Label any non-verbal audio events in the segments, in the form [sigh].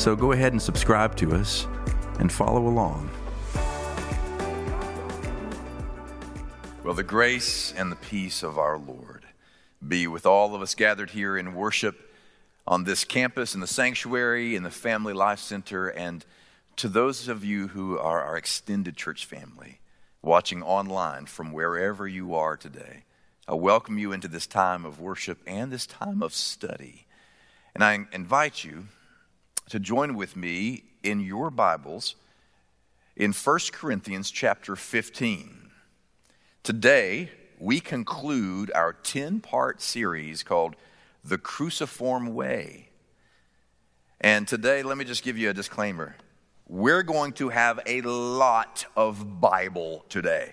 So go ahead and subscribe to us and follow along. Well, the grace and the peace of our Lord be with all of us gathered here in worship on this campus, in the sanctuary, in the Family Life Center, and to those of you who are our extended church family watching online from wherever you are today. I welcome you into this time of worship and this time of study. And I invite you to join with me in your Bibles in 1 Corinthians chapter 15. Today, we conclude our 10 part series called The Cruciform Way. And today, let me just give you a disclaimer. We're going to have a lot of Bible today.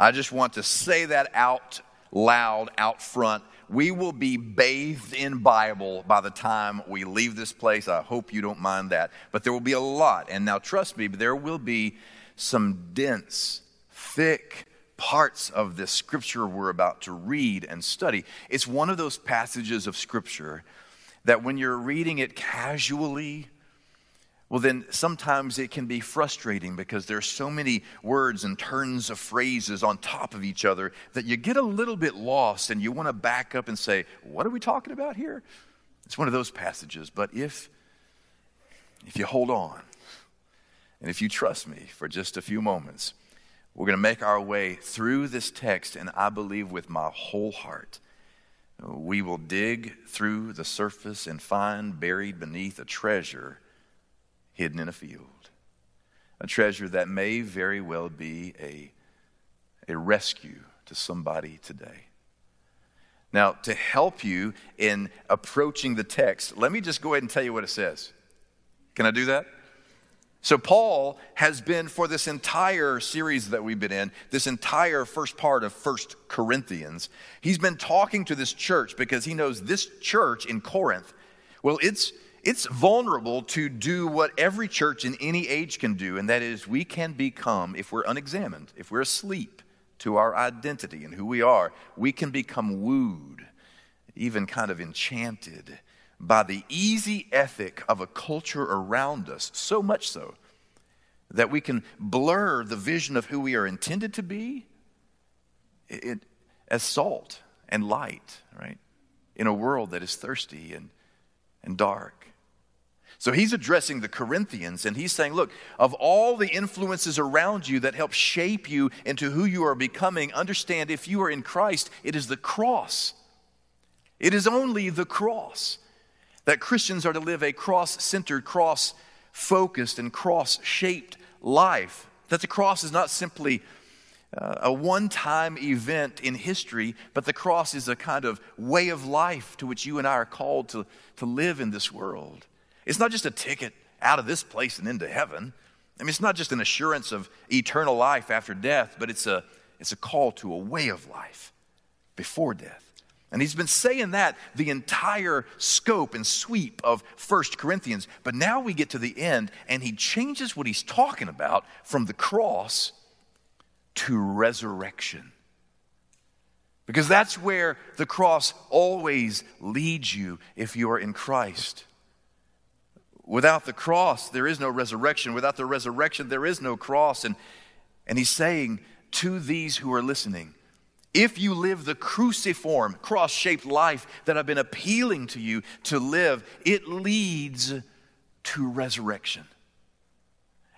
I just want to say that out loud, out front. We will be bathed in Bible by the time we leave this place. I hope you don't mind that. But there will be a lot. And now, trust me, there will be some dense, thick, parts of this scripture we're about to read and study. It's one of those passages of scripture that when you're reading it casually, well, then sometimes it can be frustrating because there are so many words and turns of phrases on top of each other that you get a little bit lost and you want to back up and say, What are we talking about here? It's one of those passages. But if, if you hold on and if you trust me for just a few moments, we're going to make our way through this text, and I believe with my whole heart, we will dig through the surface and find buried beneath a treasure hidden in a field. A treasure that may very well be a, a rescue to somebody today. Now, to help you in approaching the text, let me just go ahead and tell you what it says. Can I do that? So, Paul has been for this entire series that we've been in, this entire first part of First Corinthians, he's been talking to this church because he knows this church in Corinth, well, it's, it's vulnerable to do what every church in any age can do, and that is we can become, if we're unexamined, if we're asleep to our identity and who we are, we can become wooed, even kind of enchanted by the easy ethic of a culture around us, so much so that we can blur the vision of who we are intended to be it, as salt and light, right? In a world that is thirsty and, and dark. So he's addressing the Corinthians and he's saying, look, of all the influences around you that help shape you into who you are becoming, understand if you are in Christ, it is the cross. It is only the cross that Christians are to live a cross centered, cross focused, and cross shaped life. That the cross is not simply uh, a one time event in history, but the cross is a kind of way of life to which you and I are called to, to live in this world. It's not just a ticket out of this place and into heaven. I mean, it's not just an assurance of eternal life after death, but it's a, it's a call to a way of life before death. And he's been saying that the entire scope and sweep of First Corinthians. But now we get to the end, and he changes what he's talking about from the cross to resurrection. Because that's where the cross always leads you if you are in Christ. Without the cross, there is no resurrection. Without the resurrection, there is no cross. And, and he's saying to these who are listening, if you live the cruciform, cross shaped life that I've been appealing to you to live, it leads to resurrection.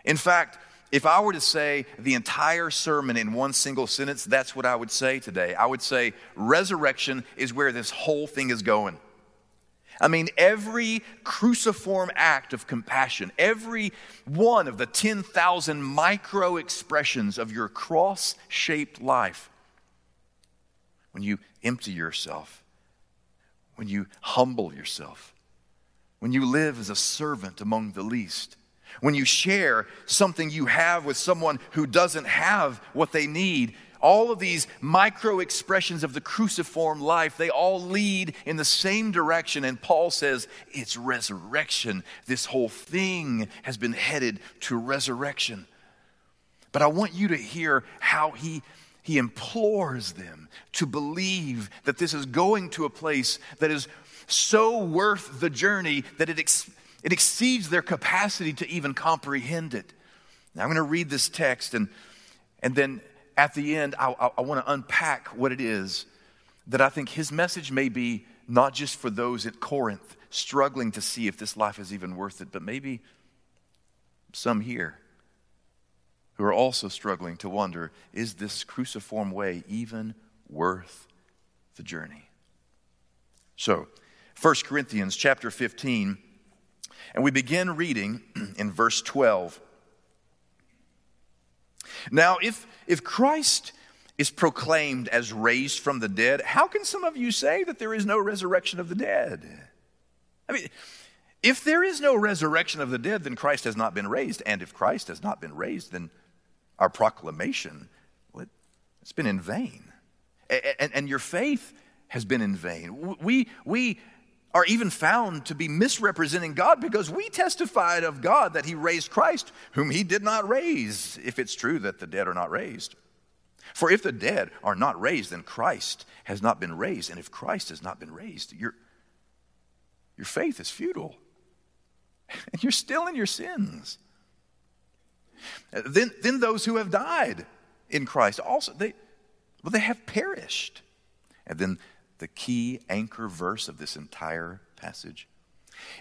In fact, if I were to say the entire sermon in one single sentence, that's what I would say today. I would say resurrection is where this whole thing is going. I mean, every cruciform act of compassion, every one of the 10,000 micro expressions of your cross shaped life when you empty yourself, when you humble yourself, when you live as a servant among the least, when you share something you have with someone who doesn't have what they need, all of these micro expressions of the cruciform life, they all lead in the same direction. And Paul says it's resurrection. This whole thing has been headed to resurrection. But I want you to hear how he, he implores them to believe that this is going to a place that is so worth the journey that it, ex- it exceeds their capacity to even comprehend it. Now, I'm going to read this text, and, and then at the end, I, I, I want to unpack what it is that I think his message may be not just for those at Corinth struggling to see if this life is even worth it, but maybe some here who are also struggling to wonder is this cruciform way even worth the journey? So, 1 Corinthians chapter 15, and we begin reading [clears throat] in verse 12. Now, if, if Christ is proclaimed as raised from the dead, how can some of you say that there is no resurrection of the dead? I mean, if there is no resurrection of the dead, then Christ has not been raised. And if Christ has not been raised, then our proclamation, well, it's been in vain. And, and your faith has been in vain. We, we are even found to be misrepresenting God because we testified of God that He raised Christ, whom He did not raise, if it's true that the dead are not raised. For if the dead are not raised, then Christ has not been raised. And if Christ has not been raised, your, your faith is futile. [laughs] And you're still in your sins. Then, then those who have died in Christ also, they, well, they have perished. And then the key anchor verse of this entire passage.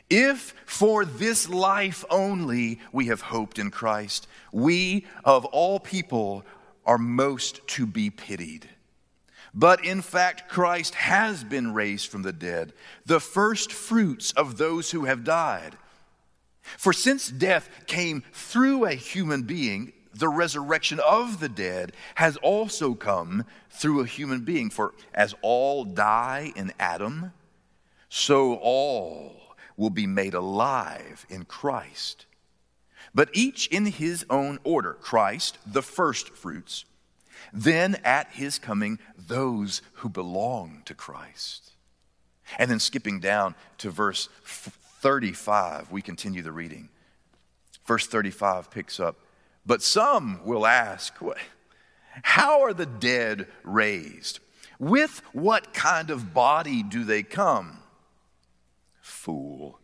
If for this life only we have hoped in Christ, we of all people are most to be pitied. But in fact, Christ has been raised from the dead, the first fruits of those who have died. For since death came through a human being, the resurrection of the dead has also come through a human being. For as all die in Adam, so all will be made alive in Christ. But each in his own order Christ, the first fruits, then at his coming, those who belong to Christ. And then skipping down to verse 35, we continue the reading. Verse 35 picks up but some will ask, How are the dead raised? With what kind of body do they come? Fool.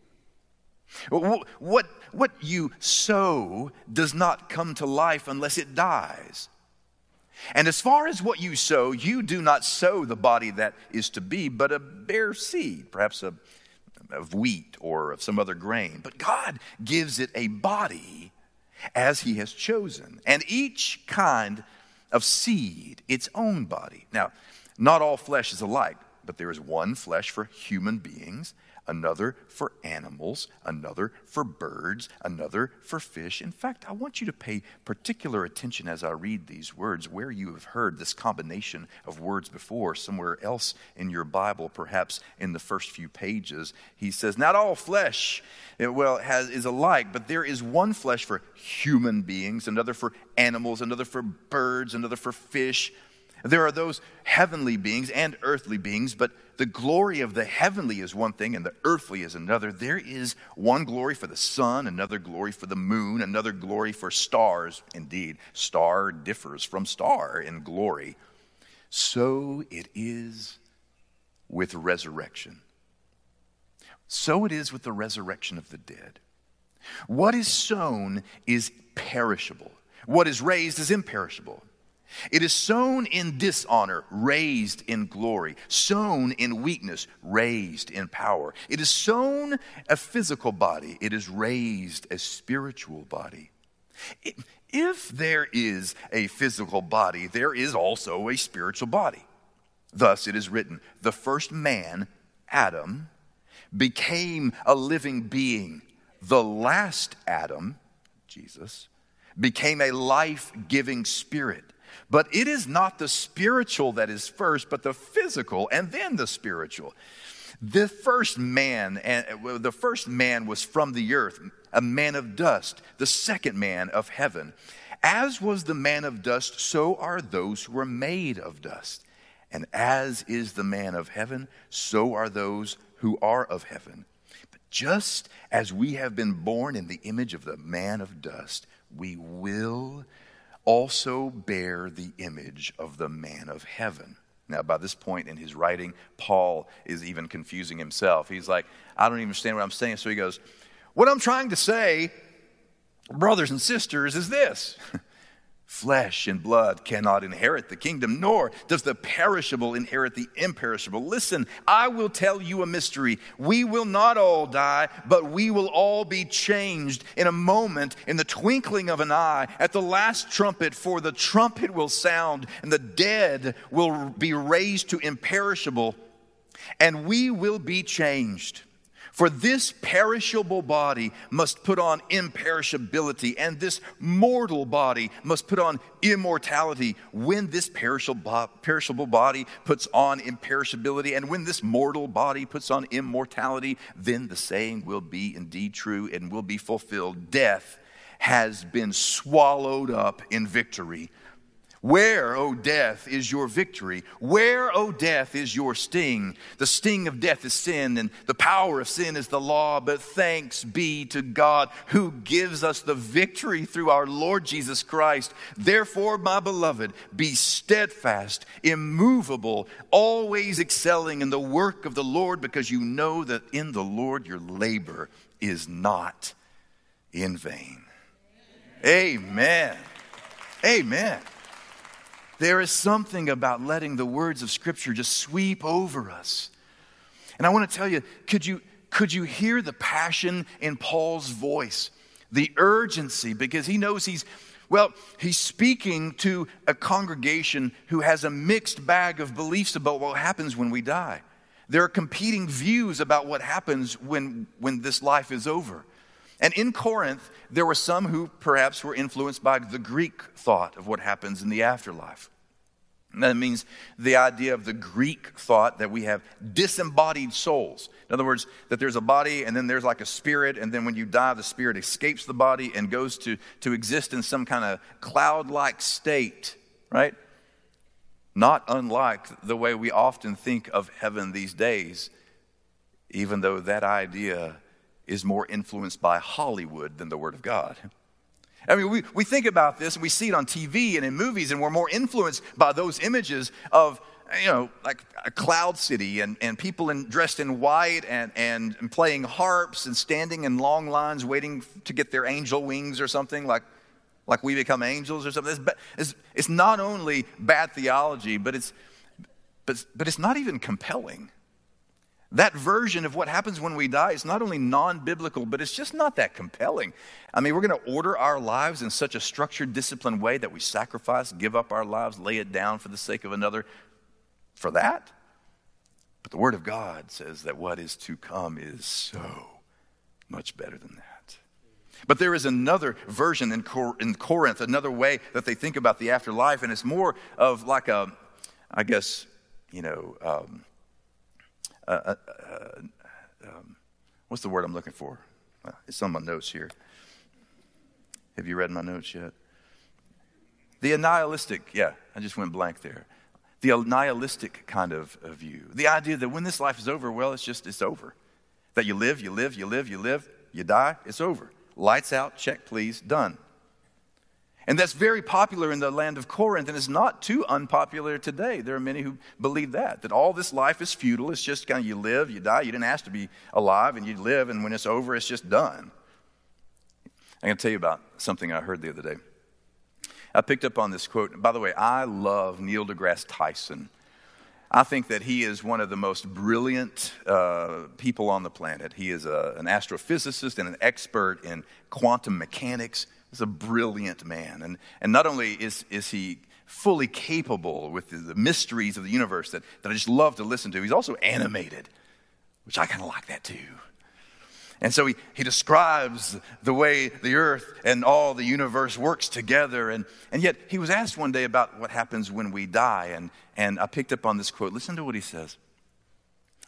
What, what you sow does not come to life unless it dies. And as far as what you sow, you do not sow the body that is to be, but a bare seed, perhaps a, of wheat or of some other grain. But God gives it a body as he has chosen, and each kind of seed its own body. Now, not all flesh is alike, but there is one flesh for human beings another for animals, another for birds, another for fish. In fact, I want you to pay particular attention as I read these words where you have heard this combination of words before, somewhere else in your Bible, perhaps in the first few pages. He says, Not all flesh eh, well, has, is alike, but there is one flesh for human beings, another for animals, another for birds, another for fish. There are those heavenly beings and earthly beings, but the glory of the heavenly is one thing and the earthly is another. There is one glory for the sun, another glory for the moon, another glory for stars. Indeed, star differs from star in glory. So it is with resurrection. So it is with the resurrection of the dead. What is sown is perishable, what is raised is imperishable. It is sown in dishonor, raised in glory, sown in weakness, raised in power. It is sown a physical body, it is raised a spiritual body. if there is a physical body, there is also a spiritual body. Thus it is written the first man, Adam, became a living being. The last Adam, Jesus, became a life giving spirit. But it is not the spiritual that is first, but the physical and then the spiritual. The first man, and the first man was from the earth, a man of dust, the second man of heaven. As was the man of dust, so are those who are made of dust. And as is the man of heaven, so are those who are of heaven. But just as we have been born in the image of the man of dust, we will also bear the image of the man of heaven. Now, by this point in his writing, Paul is even confusing himself. He's like, I don't even understand what I'm saying. So he goes, What I'm trying to say, brothers and sisters, is this Flesh and blood cannot inherit the kingdom, nor does the perishable inherit the imperishable. Listen, I will tell you a mystery. We will not all die, but we will all be changed in a moment, in the twinkling of an eye, at the last trumpet, for the trumpet will sound, and the dead will be raised to imperishable, and we will be changed. For this perishable body must put on imperishability, and this mortal body must put on immortality. When this perishable body puts on imperishability, and when this mortal body puts on immortality, then the saying will be indeed true and will be fulfilled. Death has been swallowed up in victory. Where, O death, is your victory? Where, O death, is your sting? The sting of death is sin, and the power of sin is the law. But thanks be to God who gives us the victory through our Lord Jesus Christ. Therefore, my beloved, be steadfast, immovable, always excelling in the work of the Lord, because you know that in the Lord your labor is not in vain. Amen. Amen. There is something about letting the words of Scripture just sweep over us. And I want to tell you could, you, could you hear the passion in Paul's voice? The urgency, because he knows he's, well, he's speaking to a congregation who has a mixed bag of beliefs about what happens when we die. There are competing views about what happens when, when this life is over. And in Corinth, there were some who perhaps were influenced by the Greek thought of what happens in the afterlife. That means the idea of the Greek thought that we have disembodied souls. In other words, that there's a body and then there's like a spirit, and then when you die, the spirit escapes the body and goes to, to exist in some kind of cloud like state, right? Not unlike the way we often think of heaven these days, even though that idea is more influenced by Hollywood than the Word of God. I mean, we, we think about this and we see it on TV and in movies, and we're more influenced by those images of, you know, like a cloud city and, and people in, dressed in white and, and, playing harps and standing in long lines waiting to get their angel wings or something, like, like we become angels or something. It's, it's, it's not only bad theology, but it's, but, but it's not even compelling. That version of what happens when we die is not only non biblical, but it's just not that compelling. I mean, we're going to order our lives in such a structured, disciplined way that we sacrifice, give up our lives, lay it down for the sake of another for that. But the Word of God says that what is to come is so much better than that. But there is another version in, Cor- in Corinth, another way that they think about the afterlife, and it's more of like a, I guess, you know, um, uh, uh, uh, um, what's the word I'm looking for? it's on my notes here. Have you read my notes yet? The nihilistic, yeah, I just went blank there. The nihilistic kind of, of view. The idea that when this life is over, well, it's just, it's over. That you live, you live, you live, you live, you die, it's over. Lights out, check please, done. And that's very popular in the land of Corinth, and is not too unpopular today. There are many who believe that, that all this life is futile. It's just kind of you live, you die. You didn't ask to be alive, and you live, and when it's over, it's just done. I'm going to tell you about something I heard the other day. I picked up on this quote. By the way, I love Neil deGrasse Tyson. I think that he is one of the most brilliant uh, people on the planet. He is a, an astrophysicist and an expert in quantum mechanics. He's a brilliant man. And, and not only is, is he fully capable with the, the mysteries of the universe that, that I just love to listen to, he's also animated, which I kind of like that too. And so he, he describes the way the earth and all the universe works together. And, and yet he was asked one day about what happens when we die. And, and I picked up on this quote. Listen to what he says.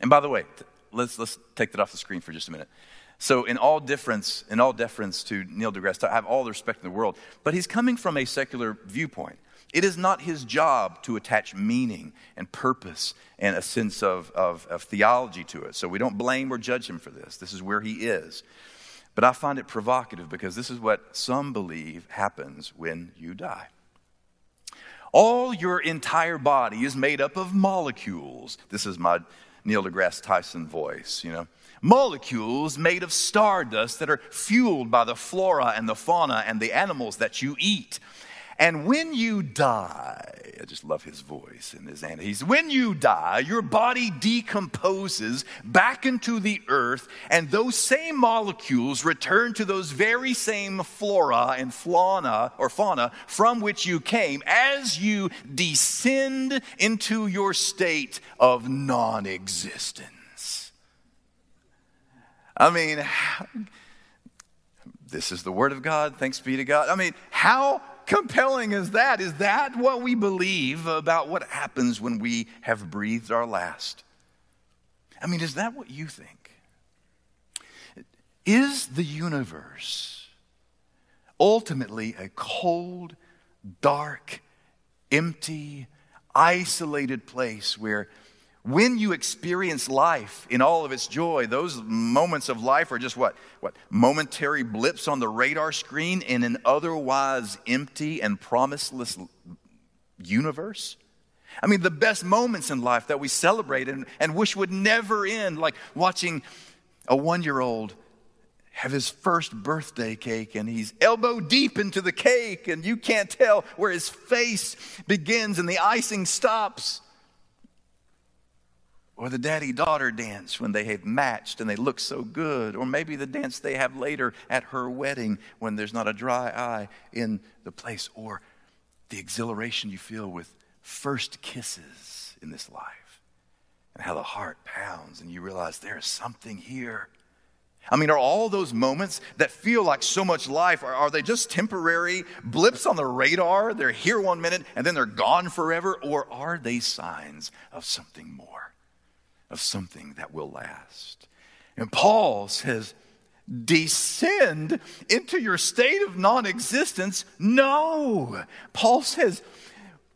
And by the way, let's, let's take that off the screen for just a minute. So, in all difference, in all deference to Neil deGrasse, I have all the respect in the world, but he's coming from a secular viewpoint. It is not his job to attach meaning and purpose and a sense of, of, of theology to it. So we don't blame or judge him for this. This is where he is. But I find it provocative because this is what some believe happens when you die. All your entire body is made up of molecules. This is my Neil deGrasse Tyson voice, you know. Molecules made of stardust that are fueled by the flora and the fauna and the animals that you eat. And when you die, I just love his voice and his and he's when you die, your body decomposes back into the earth, and those same molecules return to those very same flora and fauna or fauna from which you came as you descend into your state of non-existence. I mean, this is the word of God. Thanks be to God. I mean, how compelling is that? Is that what we believe about what happens when we have breathed our last? I mean, is that what you think? Is the universe ultimately a cold, dark, empty, isolated place where when you experience life in all of its joy, those moments of life are just what? What? Momentary blips on the radar screen in an otherwise empty and promiseless universe? I mean, the best moments in life that we celebrate and, and wish would never end, like watching a one year old have his first birthday cake and he's elbow deep into the cake and you can't tell where his face begins and the icing stops or the daddy daughter dance when they have matched and they look so good, or maybe the dance they have later at her wedding when there's not a dry eye in the place, or the exhilaration you feel with first kisses in this life, and how the heart pounds and you realize there is something here. I mean, are all those moments that feel like so much life, are, are, they just temporary blips on the radar? They're here one minute and then they're gone forever? Or are they signs of something more? Of something that will last. And Paul says, descend into your state of non existence? No. Paul says,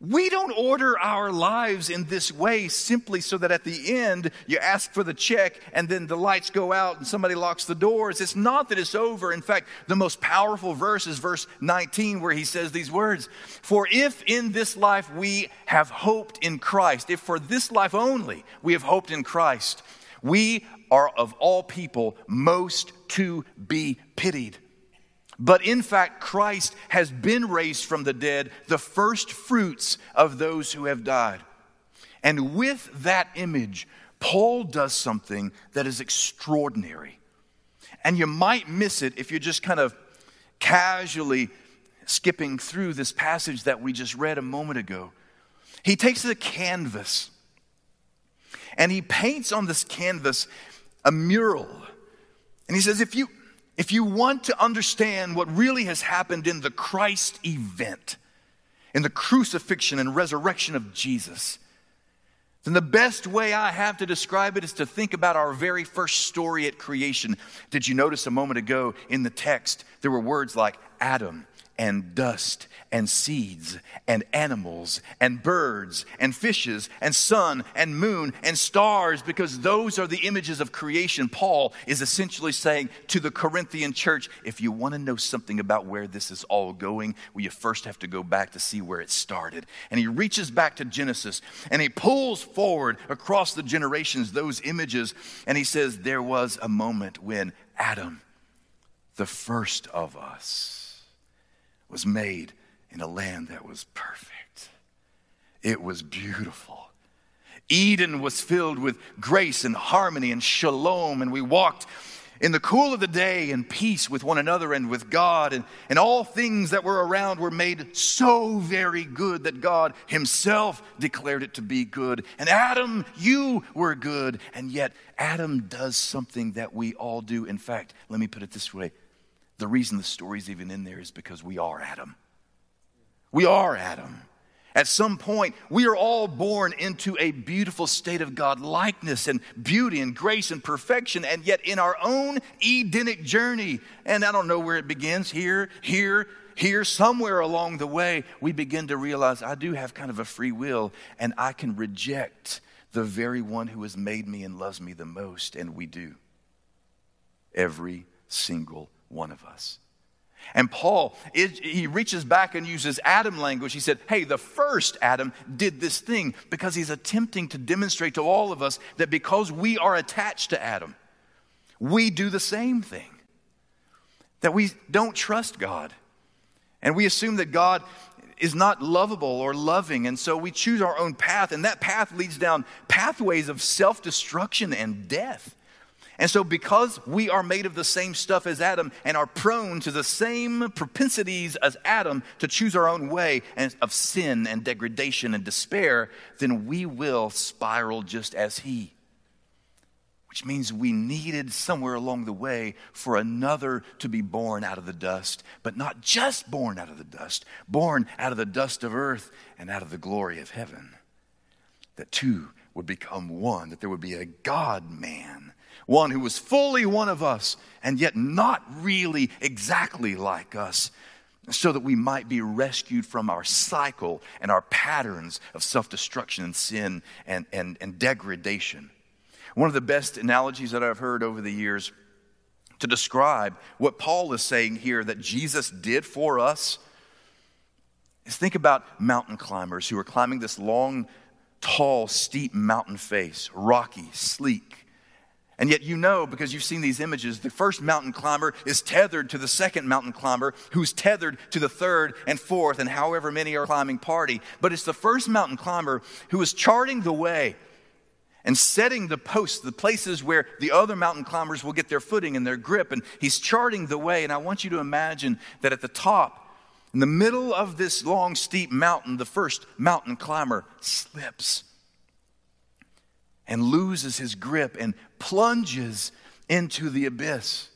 we don't order our lives in this way simply so that at the end you ask for the check and then the lights go out and somebody locks the doors. It's not that it's over. In fact, the most powerful verse is verse 19 where he says these words For if in this life we have hoped in Christ, if for this life only we have hoped in Christ, we are of all people most to be pitied. But in fact, Christ has been raised from the dead, the first fruits of those who have died. And with that image, Paul does something that is extraordinary. And you might miss it if you're just kind of casually skipping through this passage that we just read a moment ago. He takes a canvas and he paints on this canvas a mural. And he says, if you, if you want to understand what really has happened in the Christ event, in the crucifixion and resurrection of Jesus, then the best way I have to describe it is to think about our very first story at creation. Did you notice a moment ago in the text, there were words like Adam and dust and seeds and animals and birds and fishes and sun and moon and stars because those are the images of creation. Paul is essentially saying to the Corinthian church if you want to know something about where this is all going, well, you first have to go back to see where it started. And he reaches back to Genesis and he pulls forward across the generations those images and he says, There was a moment when Adam, the first of us, was made in a land that was perfect. It was beautiful. Eden was filled with grace and harmony and shalom, and we walked in the cool of the day in peace with one another and with God, and, and all things that were around were made so very good that God Himself declared it to be good. And Adam, you were good, and yet Adam does something that we all do. In fact, let me put it this way the reason the story's even in there is because we are Adam. We are Adam. At some point, we are all born into a beautiful state of God likeness and beauty and grace and perfection, and yet in our own Edenic journey, and I don't know where it begins here, here, here, somewhere along the way, we begin to realize I do have kind of a free will, and I can reject the very one who has made me and loves me the most, and we do. Every single one of us. And Paul, he reaches back and uses Adam language. He said, Hey, the first Adam did this thing because he's attempting to demonstrate to all of us that because we are attached to Adam, we do the same thing. That we don't trust God. And we assume that God is not lovable or loving. And so we choose our own path. And that path leads down pathways of self destruction and death. And so, because we are made of the same stuff as Adam and are prone to the same propensities as Adam to choose our own way of sin and degradation and despair, then we will spiral just as he. Which means we needed somewhere along the way for another to be born out of the dust, but not just born out of the dust, born out of the dust of earth and out of the glory of heaven. That two would become one, that there would be a God man one who was fully one of us and yet not really exactly like us, so that we might be rescued from our cycle and our patterns of self destruction and sin and, and, and degradation. One of the best analogies that I've heard over the years to describe what Paul is saying here that Jesus did for us is think about mountain climbers who are climbing this long, tall, steep mountain face, rocky, sleek. And yet, you know, because you've seen these images, the first mountain climber is tethered to the second mountain climber, who's tethered to the third and fourth, and however many are climbing party. But it's the first mountain climber who is charting the way and setting the posts, the places where the other mountain climbers will get their footing and their grip. And he's charting the way. And I want you to imagine that at the top, in the middle of this long, steep mountain, the first mountain climber slips and loses his grip and plunges into the abyss.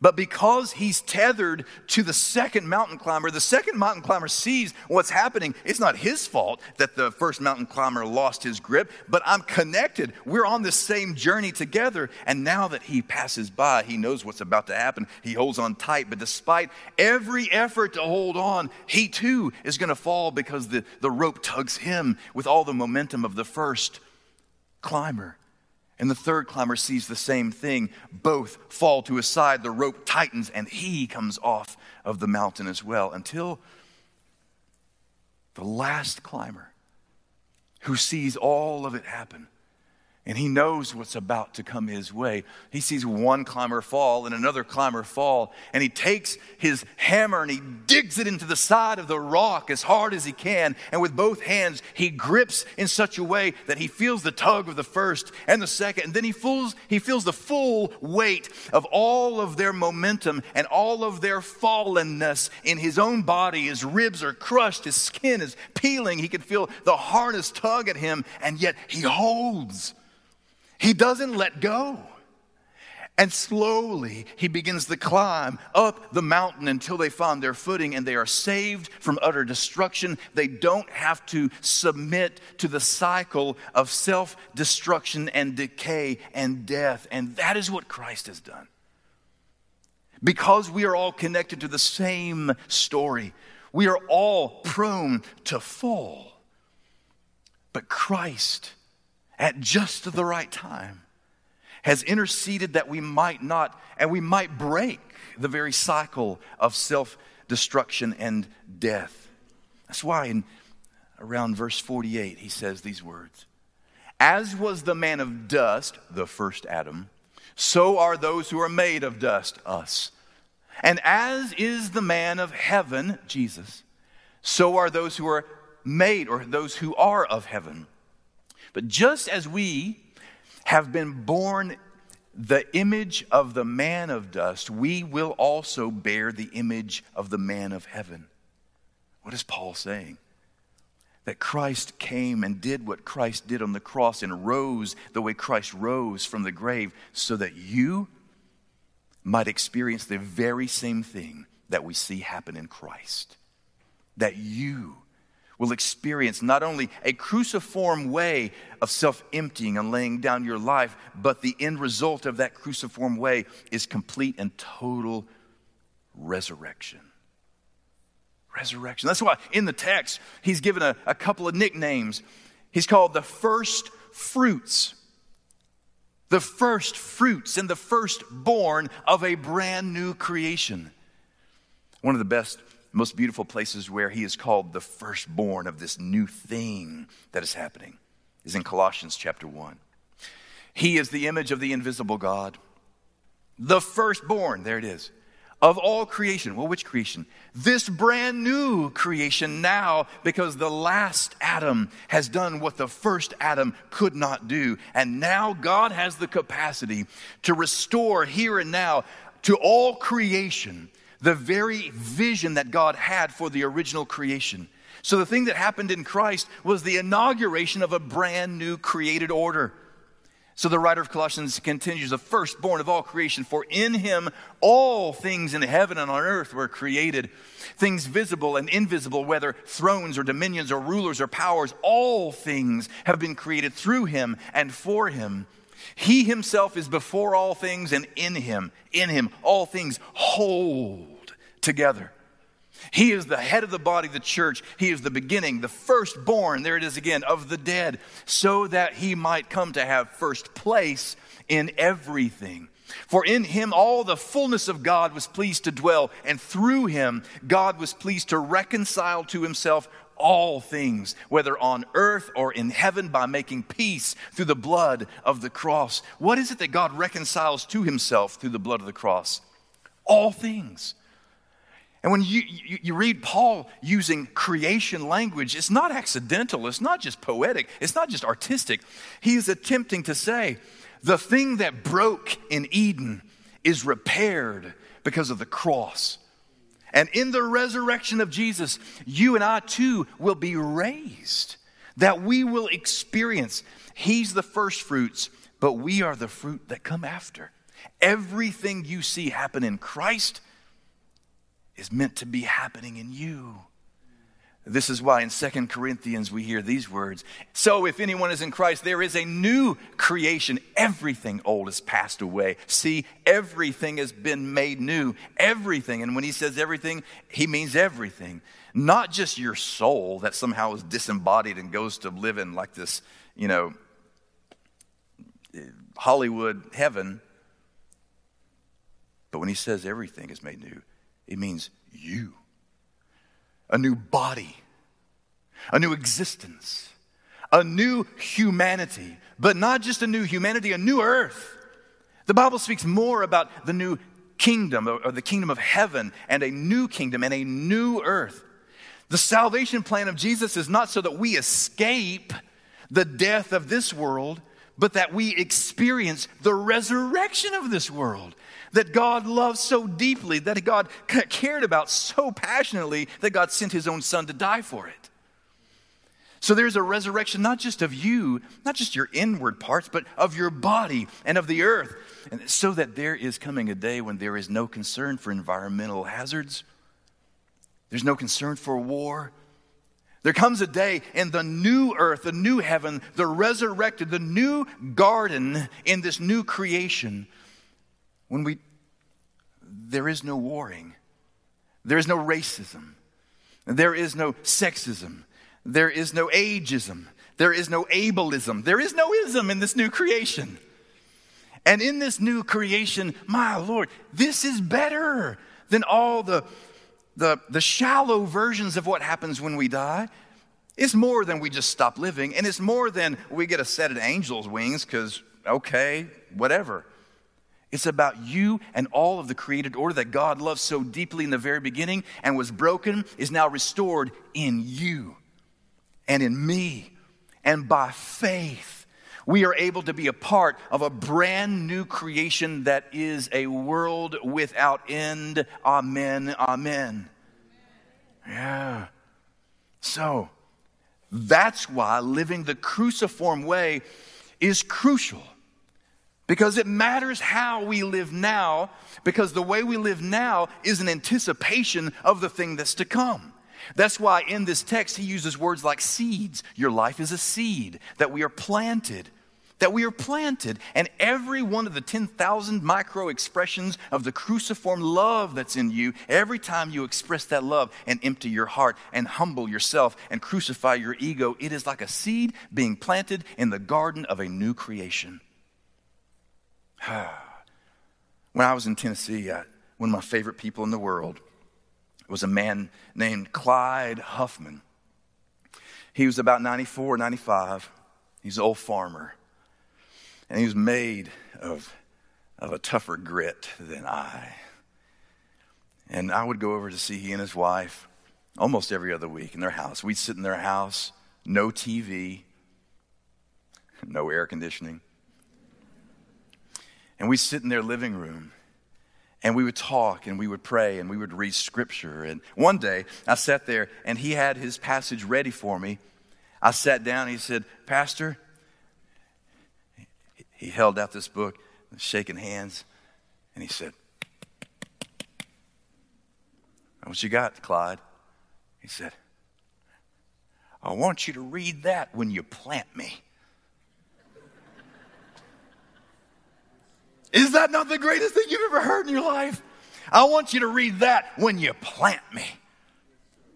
But because he's tethered to the second mountain climber, the second mountain climber sees what's happening. It's not his fault that the first mountain climber lost his grip, but I'm connected. We're on the same journey together. And now that he passes by, he knows what's about to happen. He holds on tight. But despite every effort to hold on, he too is going to fall because the, the rope tugs him with all the momentum of the first climber. And the third climber sees the same thing. Both fall to his side. The rope tightens, and he comes off of the mountain as well until the last climber, who sees all of it happen, and he knows what's about to come his way. He sees one climber fall and another climber fall, and he takes his hammer and he digs it into the side of the rock as hard as he can. And with both hands, he grips in such a way that he feels the tug of the first and the second, and then he feels, he feels the full weight of all of their momentum and all of their fallenness in his own body. His ribs are crushed, his skin is peeling. He can feel the harness tug at him, and yet he holds he doesn't let go. And slowly he begins to climb up the mountain until they find their footing and they are saved from utter destruction. They don't have to submit to the cycle of self destruction and decay and death. And that is what Christ has done. Because we are all connected to the same story, we are all prone to fall. But Christ at just the right time, has interceded that we might not, and we might break the very cycle of self destruction and death. That's why in around verse 48, he says these words As was the man of dust, the first Adam, so are those who are made of dust, us. And as is the man of heaven, Jesus, so are those who are made, or those who are of heaven. But just as we have been born the image of the man of dust, we will also bear the image of the man of heaven. What is Paul saying? That Christ came and did what Christ did on the cross and rose the way Christ rose from the grave so that you might experience the very same thing that we see happen in Christ. That you will experience not only a cruciform way of self emptying and laying down your life, but the end result of that cruciform way is complete and total resurrection. Resurrection. That's why in the text, he's given a, a couple of nicknames. He's called the first fruits. The first fruits and the firstborn of a brand new creation. One of the best most beautiful places where he is called the firstborn of this new thing that is happening is in Colossians chapter 1. He is the image of the invisible God, the firstborn, there it is, of all creation. Well, which creation? This brand new creation now, because the last Adam has done what the first Adam could not do. And now God has the capacity to restore here and now to all creation the very vision that God had for the original creation. So, the thing that happened in Christ was the inauguration of a brand new created order. So, the writer of Colossians continues the firstborn of all creation, for in him all things in heaven and on earth were created, things visible and invisible, whether thrones or dominions or rulers or powers, all things have been created through him and for him. He himself is before all things, and in him, in him, all things hold together. He is the head of the body, the church. He is the beginning, the firstborn, there it is again, of the dead, so that he might come to have first place in everything. For in him all the fullness of God was pleased to dwell, and through him God was pleased to reconcile to himself all things, whether on earth or in heaven, by making peace through the blood of the cross. What is it that God reconciles to himself through the blood of the cross? All things. And when you, you, you, read Paul using creation language, it's not accidental, it's not just poetic, it's not just artistic. He is attempting to say the thing that broke in Eden is repaired because of the cross. And in the resurrection of Jesus, you and I too will be raised, that we will experience. He's the first fruits, but we are the fruit that come after. Everything you see happen in Christ is meant to be happening in you. This is why in Second Corinthians we hear these words. So if anyone is in Christ, there is a new creation. Everything old has passed away. See, everything has been made new. Everything. And when he says everything, he means everything. Not just your soul that somehow is disembodied and goes to live in like this, you know, Hollywood heaven. But when he says everything is made new, it means you. A new body, a new existence, a new humanity, but not just a new humanity, a new earth. The Bible speaks more about the new kingdom or the kingdom of heaven and a new kingdom and a new earth. The salvation plan of Jesus is not so that we escape the death of this world, but that we experience the resurrection of this world that God loves so deeply, that God cared about so passionately, that God sent his own son to die for it. So there's a resurrection not just of you, not just your inward parts, but of your body and of the earth. And so that there is coming a day when there is no concern for environmental hazards, there's no concern for war. There comes a day in the new earth, the new heaven, the resurrected, the new garden in this new creation when we, there is no warring, there is no racism, there is no sexism, there is no ageism, there is no ableism, there is no ism in this new creation. And in this new creation, my Lord, this is better than all the, the, the shallow versions of what happens when we die. It's more than we just stop living, and it's more than we get a set of angel's wings because, okay, whatever. It's about you and all of the created order that God loved so deeply in the very beginning and was broken, is now restored in you and in me. And by faith, we are able to be a part of a brand new creation that is a world without end. Amen. Amen. Yeah. So, that's why living the cruciform way is crucial because it matters how we live now, because the way we live now is an anticipation of the thing that's to come. That's why in this text he uses words like seeds. Your life is a seed that we are planted that we are planted, and every one of the 10,000 micro expressions of the cruciform love that's in you, every time you express that love and empty your heart and humble yourself and crucify your ego, it is like a seed being planted in the garden of a new creation. [sighs] when I was in Tennessee, I, one of my favorite people in the world was a man named Clyde Huffman. He was about 94, 95. He's an old farmer. And he was made of, of a tougher grit than I. And I would go over to see he and his wife almost every other week in their house. We'd sit in their house, no TV, no air conditioning. And we'd sit in their living room and we would talk and we would pray and we would read scripture. And one day I sat there and he had his passage ready for me. I sat down and he said, Pastor, he held out this book, shaking hands, and he said, What you got, Clyde? He said, I want you to read that when you plant me. Is that not the greatest thing you've ever heard in your life? I want you to read that when you plant me.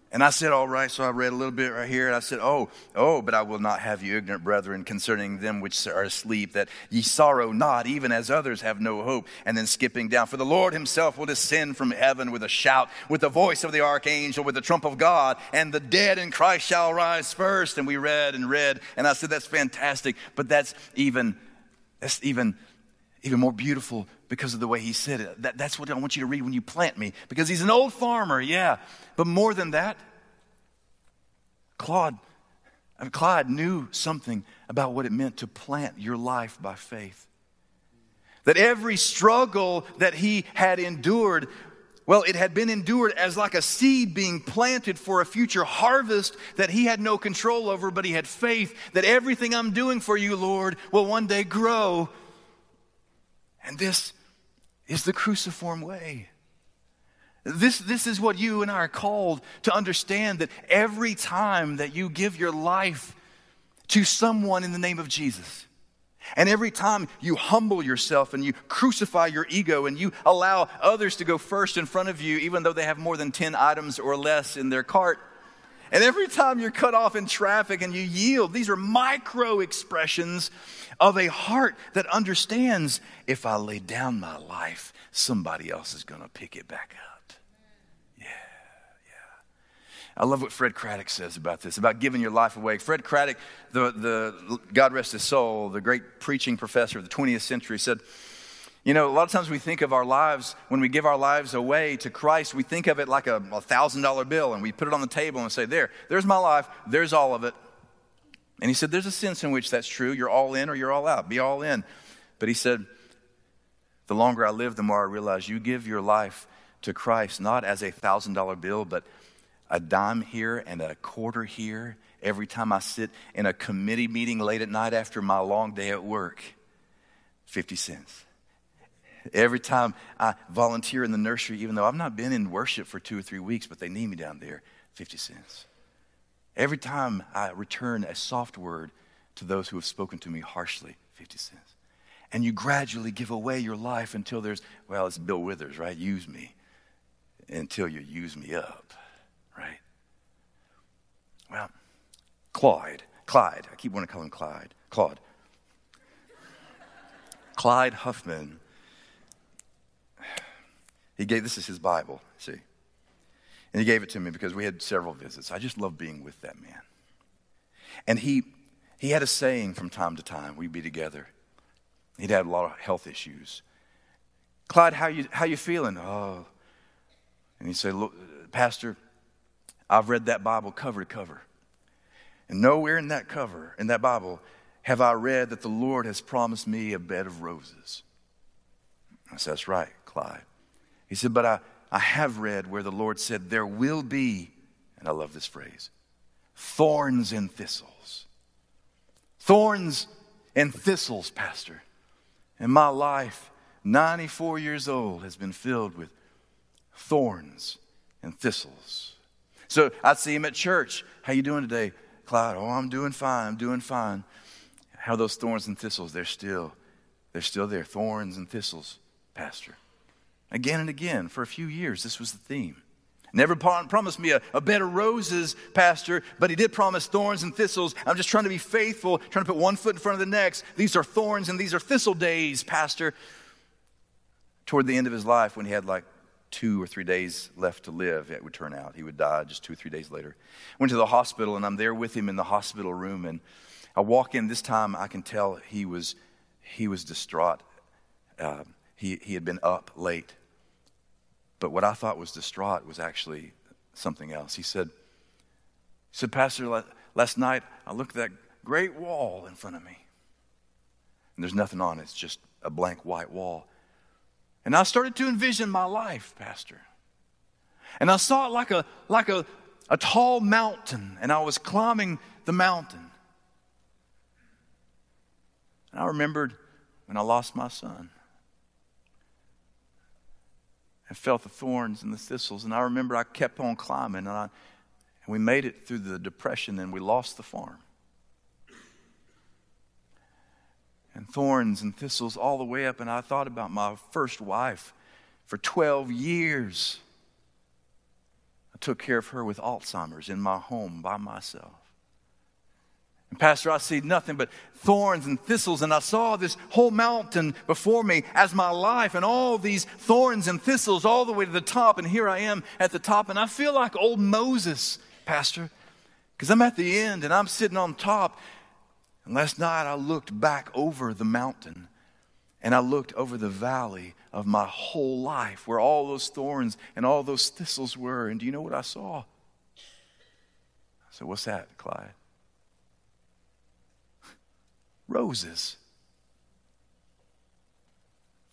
And I said, All right. So I read a little bit right here. And I said, Oh, oh, but I will not have you ignorant, brethren, concerning them which are asleep, that ye sorrow not, even as others have no hope. And then skipping down, for the Lord himself will descend from heaven with a shout, with the voice of the archangel, with the trump of God, and the dead in Christ shall rise first. And we read and read. And I said, That's fantastic. But that's even, that's even, even more beautiful because of the way he said it. That, that's what I want you to read when you plant me. Because he's an old farmer, yeah. But more than that, Claude, uh, and Clyde knew something about what it meant to plant your life by faith. That every struggle that he had endured, well, it had been endured as like a seed being planted for a future harvest that he had no control over, but he had faith that everything I'm doing for you, Lord, will one day grow. And this is the cruciform way. This, this is what you and I are called to understand that every time that you give your life to someone in the name of Jesus, and every time you humble yourself and you crucify your ego and you allow others to go first in front of you, even though they have more than 10 items or less in their cart, and every time you're cut off in traffic and you yield, these are micro expressions of a heart that understands if I lay down my life, somebody else is going to pick it back up. Yeah, yeah. I love what Fred Craddock says about this, about giving your life away. Fred Craddock, the, the God rest his soul, the great preaching professor of the 20th century, said, you know, a lot of times we think of our lives, when we give our lives away to Christ, we think of it like a $1,000 bill and we put it on the table and say, There, there's my life, there's all of it. And he said, There's a sense in which that's true. You're all in or you're all out. Be all in. But he said, The longer I live, the more I realize you give your life to Christ not as a $1,000 bill, but a dime here and a quarter here every time I sit in a committee meeting late at night after my long day at work. 50 cents. Every time I volunteer in the nursery, even though I've not been in worship for two or three weeks, but they need me down there, 50 cents. Every time I return a soft word to those who have spoken to me harshly, 50 cents. And you gradually give away your life until there's, well, it's Bill Withers, right? Use me until you use me up, right? Well, Clyde, Clyde, I keep wanting to call him Clyde, Claude. Clyde Huffman. He gave, this is his Bible, see. And he gave it to me because we had several visits. I just love being with that man. And he, he had a saying from time to time. We'd be together. He'd had a lot of health issues. Clyde, how you, how you feeling? Oh. And he said, Look, Pastor, I've read that Bible cover to cover. And nowhere in that cover, in that Bible, have I read that the Lord has promised me a bed of roses. I said, That's right, Clyde. He said, But I, I have read where the Lord said, There will be, and I love this phrase, thorns and thistles. Thorns and thistles, Pastor. And my life, 94 years old, has been filled with thorns and thistles. So I'd see him at church. How you doing today, Clyde? Oh, I'm doing fine. I'm doing fine. How those thorns and thistles? They're still, they're still there. Thorns and thistles, Pastor. Again and again for a few years, this was the theme. Never promised me a, a bed of roses, Pastor, but he did promise thorns and thistles. I'm just trying to be faithful, trying to put one foot in front of the next. These are thorns and these are thistle days, Pastor. Toward the end of his life, when he had like two or three days left to live, it would turn out. He would die just two or three days later. Went to the hospital, and I'm there with him in the hospital room. And I walk in. This time, I can tell he was, he was distraught. Uh, he, he had been up late. But what I thought was distraught was actually something else. He said, he said, Pastor, last night I looked at that great wall in front of me. And there's nothing on it, it's just a blank white wall. And I started to envision my life, Pastor. And I saw it like a, like a, a tall mountain, and I was climbing the mountain. And I remembered when I lost my son and felt the thorns and the thistles. And I remember I kept on climbing, and, I, and we made it through the depression, and we lost the farm. And thorns and thistles all the way up, and I thought about my first wife for 12 years. I took care of her with Alzheimer's in my home by myself. And Pastor, I see nothing but thorns and thistles, and I saw this whole mountain before me as my life, and all these thorns and thistles all the way to the top, and here I am at the top, and I feel like old Moses, Pastor, because I'm at the end and I'm sitting on top. And last night I looked back over the mountain, and I looked over the valley of my whole life, where all those thorns and all those thistles were, and do you know what I saw? I said, What's that, Clyde? Roses.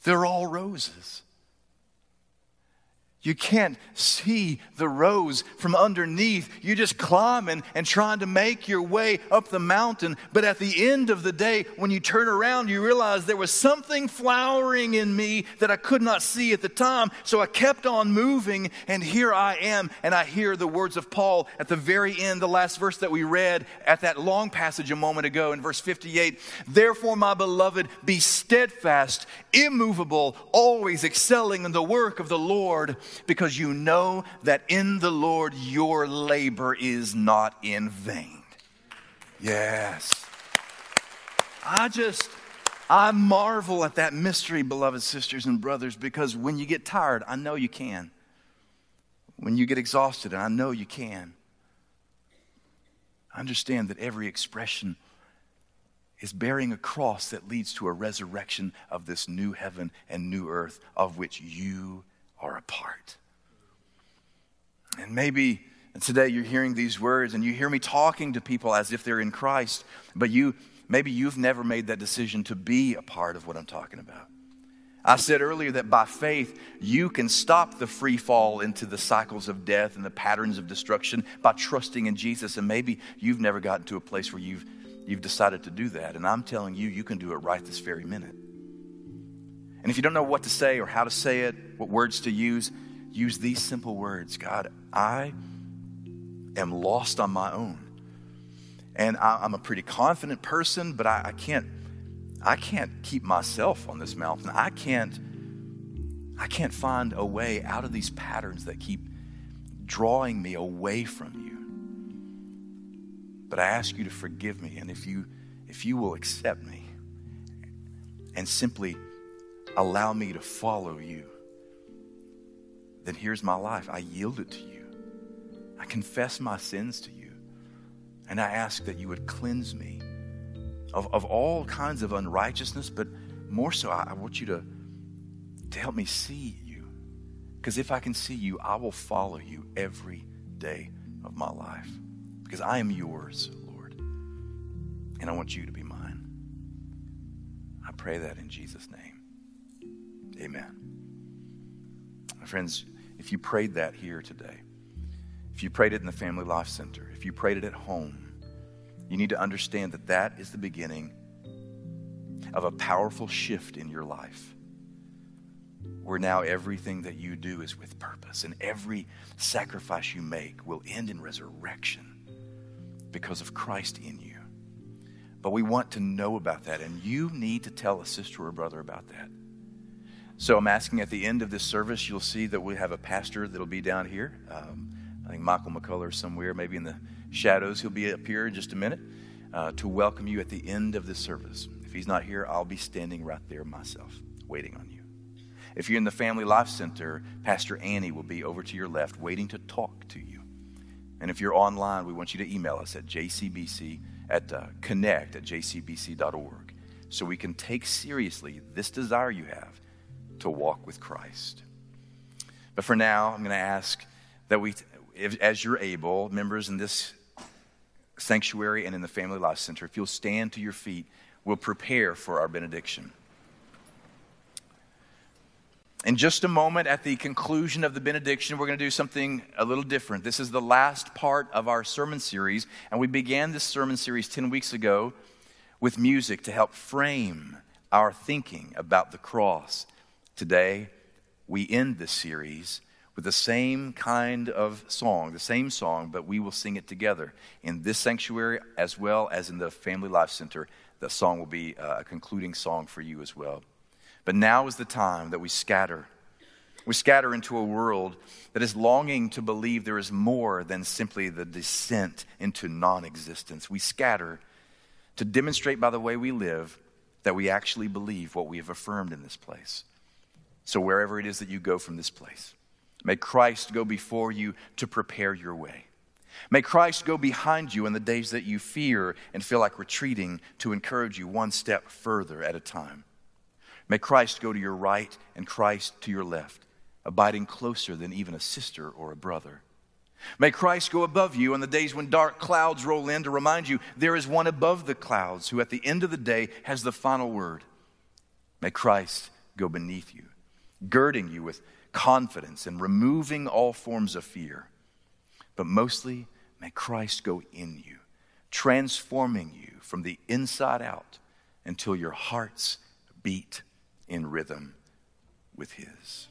They're all roses. You can't see the rose from underneath. You're just climbing and trying to make your way up the mountain. But at the end of the day, when you turn around, you realize there was something flowering in me that I could not see at the time. So I kept on moving, and here I am. And I hear the words of Paul at the very end, the last verse that we read at that long passage a moment ago in verse 58. Therefore, my beloved, be steadfast, immovable, always excelling in the work of the Lord because you know that in the Lord your labor is not in vain. Yes. I just, I marvel at that mystery, beloved sisters and brothers, because when you get tired, I know you can. When you get exhausted, and I know you can. I understand that every expression is bearing a cross that leads to a resurrection of this new heaven and new earth of which you are a part. And maybe today you're hearing these words and you hear me talking to people as if they're in Christ, but you maybe you've never made that decision to be a part of what I'm talking about. I said earlier that by faith, you can stop the free fall into the cycles of death and the patterns of destruction by trusting in Jesus. And maybe you've never gotten to a place where you've, you've decided to do that. And I'm telling you, you can do it right this very minute. And if you don't know what to say or how to say it, what words to use, use these simple words God, I am lost on my own. And I, am a pretty confident person, but I, I can't. I can't keep myself on this mountain. I can't I can't find a way out of these patterns that keep drawing me away from you. But I ask you to forgive me and if you if you will accept me and simply allow me to follow you, then here's my life. I yield it to you. I confess my sins to you. And I ask that you would cleanse me of, of all kinds of unrighteousness, but more so, I, I want you to, to help me see you. Because if I can see you, I will follow you every day of my life. Because I am yours, Lord. And I want you to be mine. I pray that in Jesus' name. Amen. My friends, if you prayed that here today, if you prayed it in the Family Life Center, if you prayed it at home, you need to understand that that is the beginning of a powerful shift in your life. where now everything that you do is with purpose and every sacrifice you make will end in resurrection because of Christ in you. But we want to know about that, and you need to tell a sister or brother about that. So I'm asking at the end of this service, you'll see that we have a pastor that'll be down here. Um, I think Michael McCullough somewhere, maybe in the shadows. He'll be up here in just a minute uh, to welcome you at the end of this service. If he's not here, I'll be standing right there myself, waiting on you. If you're in the Family Life Center, Pastor Annie will be over to your left, waiting to talk to you. And if you're online, we want you to email us at jcbc at uh, connect at jcbc.org so we can take seriously this desire you have to walk with Christ. But for now, I'm going to ask that we, if, as you're able, members in this sanctuary and in the Family Life Center, if you'll stand to your feet, we'll prepare for our benediction. In just a moment, at the conclusion of the benediction, we're going to do something a little different. This is the last part of our sermon series, and we began this sermon series 10 weeks ago with music to help frame our thinking about the cross Today, we end this series with the same kind of song, the same song, but we will sing it together in this sanctuary as well as in the Family Life Center. The song will be uh, a concluding song for you as well. But now is the time that we scatter. We scatter into a world that is longing to believe there is more than simply the descent into non existence. We scatter to demonstrate by the way we live that we actually believe what we have affirmed in this place. So, wherever it is that you go from this place, may Christ go before you to prepare your way. May Christ go behind you in the days that you fear and feel like retreating to encourage you one step further at a time. May Christ go to your right and Christ to your left, abiding closer than even a sister or a brother. May Christ go above you on the days when dark clouds roll in to remind you there is one above the clouds who at the end of the day has the final word. May Christ go beneath you girding you with confidence and removing all forms of fear. But mostly, may Christ go in you, transforming you from the inside out until your hearts beat in rhythm with His.